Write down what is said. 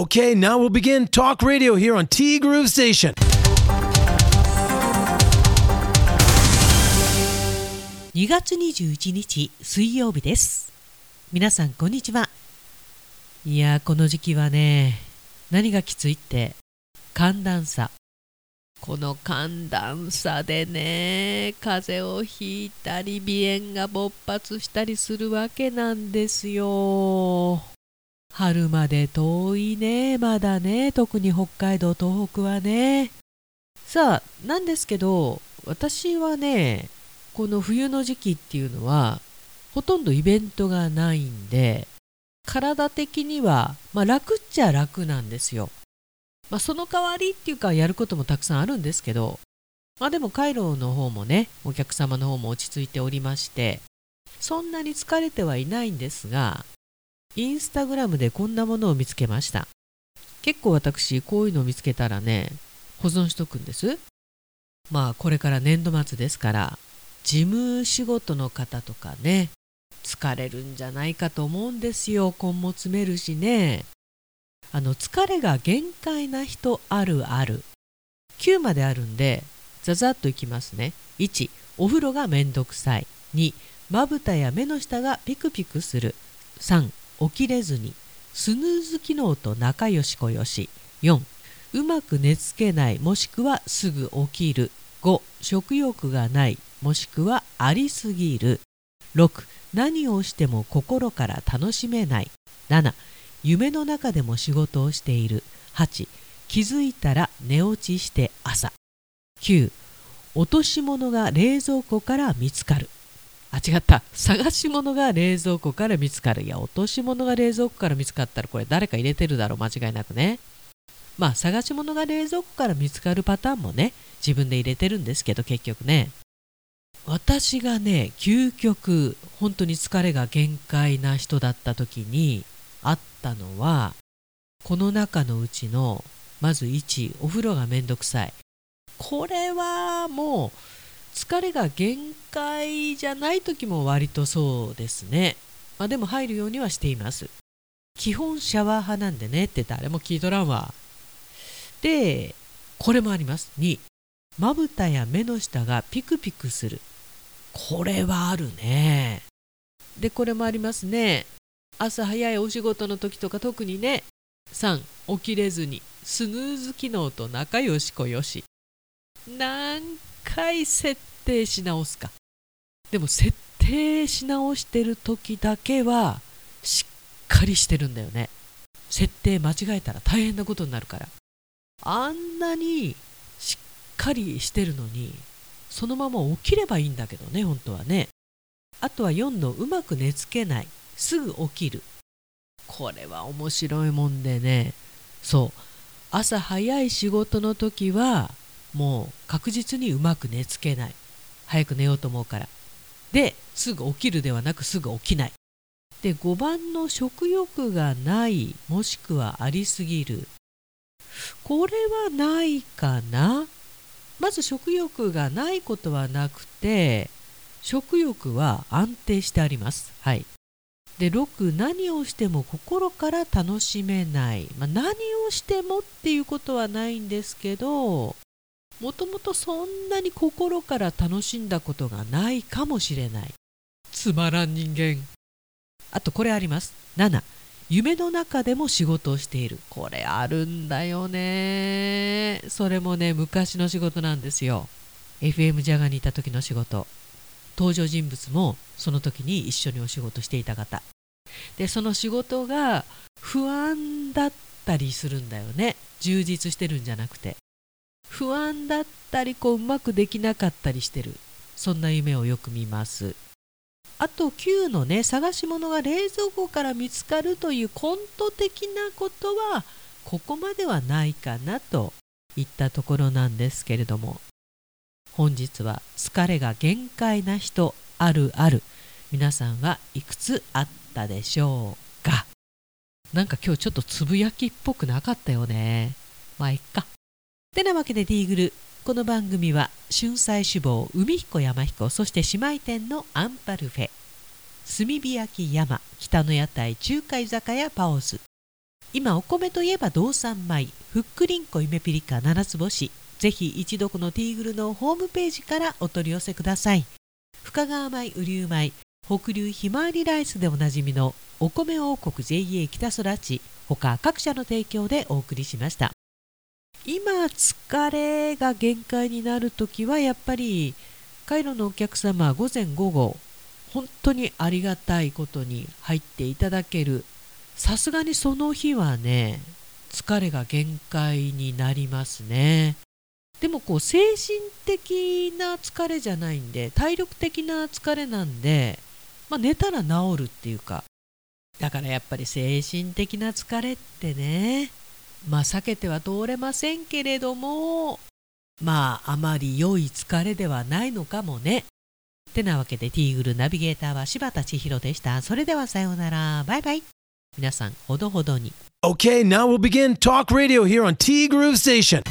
Okay, now we'll begin talk radio here on T Groove Station. 2月21日水曜日です皆さんこんにちはいやこの時期はね何がきついって寒暖差この寒暖差でね風邪をひいたり鼻炎が勃発したりするわけなんですよ春まで遠いね。まだね。特に北海道東北はね。さあなんですけど私はねこの冬の時期っていうのはほとんどイベントがないんで体的には、まあ、楽っちゃ楽なんですよ。まあ、その代わりっていうかやることもたくさんあるんですけど、まあ、でもカイロの方もねお客様の方も落ち着いておりましてそんなに疲れてはいないんですがインスタグラムでこんなものを見つけました。結構私こういうのを見つけたらね保存しとくんです。まあこれから年度末ですから事務仕事の方とかね疲れるんじゃないかと思うんですよ。根も詰めるしね。あの疲れが限界な人あるある。9まであるんでざざっといきますね。1お風呂がめんどくさい。2まぶたや目の下がピクピクする。3起きれずにスヌーズ機能と仲良しこよし。4うまく寝つけないもしくはすぐ起きる。5食欲がないもしくはありすぎる。6何をしても心から楽しめない。7夢の中でも仕事をしている。8気づいたら寝落ちして朝。9落とし物が冷蔵庫から見つかる。あ違った。探し物が冷蔵庫から見つかる。いや落とし物が冷蔵庫から見つかったらこれ誰か入れてるだろう。間違いなくね。まあ探し物が冷蔵庫から見つかるパターンもね自分で入れてるんですけど結局ね。私がね究極本当に疲れが限界な人だった時にあったのはこの中のうちのまず1お風呂がめんどくさい。これはもう疲れが限界じゃない時も割とそうですね、まあ、でも入るようにはしています。基本シャワー派なんでねって誰も聞いとらんわ。でこれもあります。2まぶたや目の下がピクピクする。これはあるね。でこれもありますね。朝早いお仕事の時とか特にね。3起きれずにスヌーズ機能と仲良しこよし。何回設定し直すか。でも設定し直してる時だけはしっかりしてるんだよね。設定間違えたら大変なことになるから。あんなにしっかりしてるのにそのまま起きればいいんだけどね本当はね。あとは4のうまく寝つけない。すぐ起きる。これは面白いもんでね。そう。朝早い仕事の時はもう確実にうまく寝つけない。早く寝ようと思うから。ですぐ起きるではなくすぐ起きない。で5番の食欲がないもしくはありすぎる。これはないかな？まず食欲がないことはなくて食欲は安定してあります。はい。で6何をしても心から楽しめない、まあ、何をしてもっていうことはないんですけどもともとそんなに心から楽しんだことがないかもしれない。つまらん人間。あとこれあります。7夢の中でも仕事をしている。これあるんだよね。それもね昔の仕事なんですよ。FM ジャガにいた時の仕事。登場人物もその時に一緒にお仕事していた方。でその仕事が不安だったりするんだよね。充実してるんじゃなくて不安だったりこううまくできなかったりしてる。そんな夢をよく見ます。あと9のね探し物が冷蔵庫から見つかるというコント的なことはここまではないかなといったところなんですけれども。本日は疲れが限界な人あるある。皆さんはいくつあったでしょうか？なんか今日ちょっとつぶやきっぽくなかったよね。まあいっか。てなわけでディーグル。この番組は春菜志望海彦山彦そして姉妹店のアンパルフェ。炭火焼き山北の屋台中華居酒屋パオズ今お米といえば道産米ふっくりんこゆめピリカ七つ星。ぜひ一度このティーグルのホームページからお取り寄せください。深川米雨竜米北流ひまわりライスでおなじみのお米王国 JA 北空地。他各社の提供でお送りしました。今疲れが限界になる時はやっぱりカイロのお客様午前午後本当にありがたいことに入っていただける。さすがにその日はね疲れが限界になりますね。でもこう精神的な疲れじゃないんで体力的な疲れなんで、まあ、寝たら治るっていうか。だからやっぱり精神的な疲れってねまあ避けては通れませんけれどもまああまり良い疲れではないのかもね。てなわけでティーグルナビゲーターは柴田千尋でした。それではさようなら。バイバイ。皆さん、ほどほどに。Okay, now we'll begin Talk Radio here on T Groove Station.